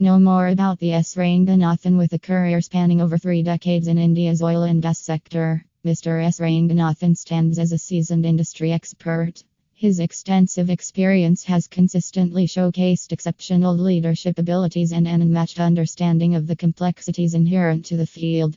Know more about the S. Ranganathan with a career spanning over three decades in India's oil and gas sector. Mr. S. Ranganathan stands as a seasoned industry expert. His extensive experience has consistently showcased exceptional leadership abilities and an unmatched understanding of the complexities inherent to the field.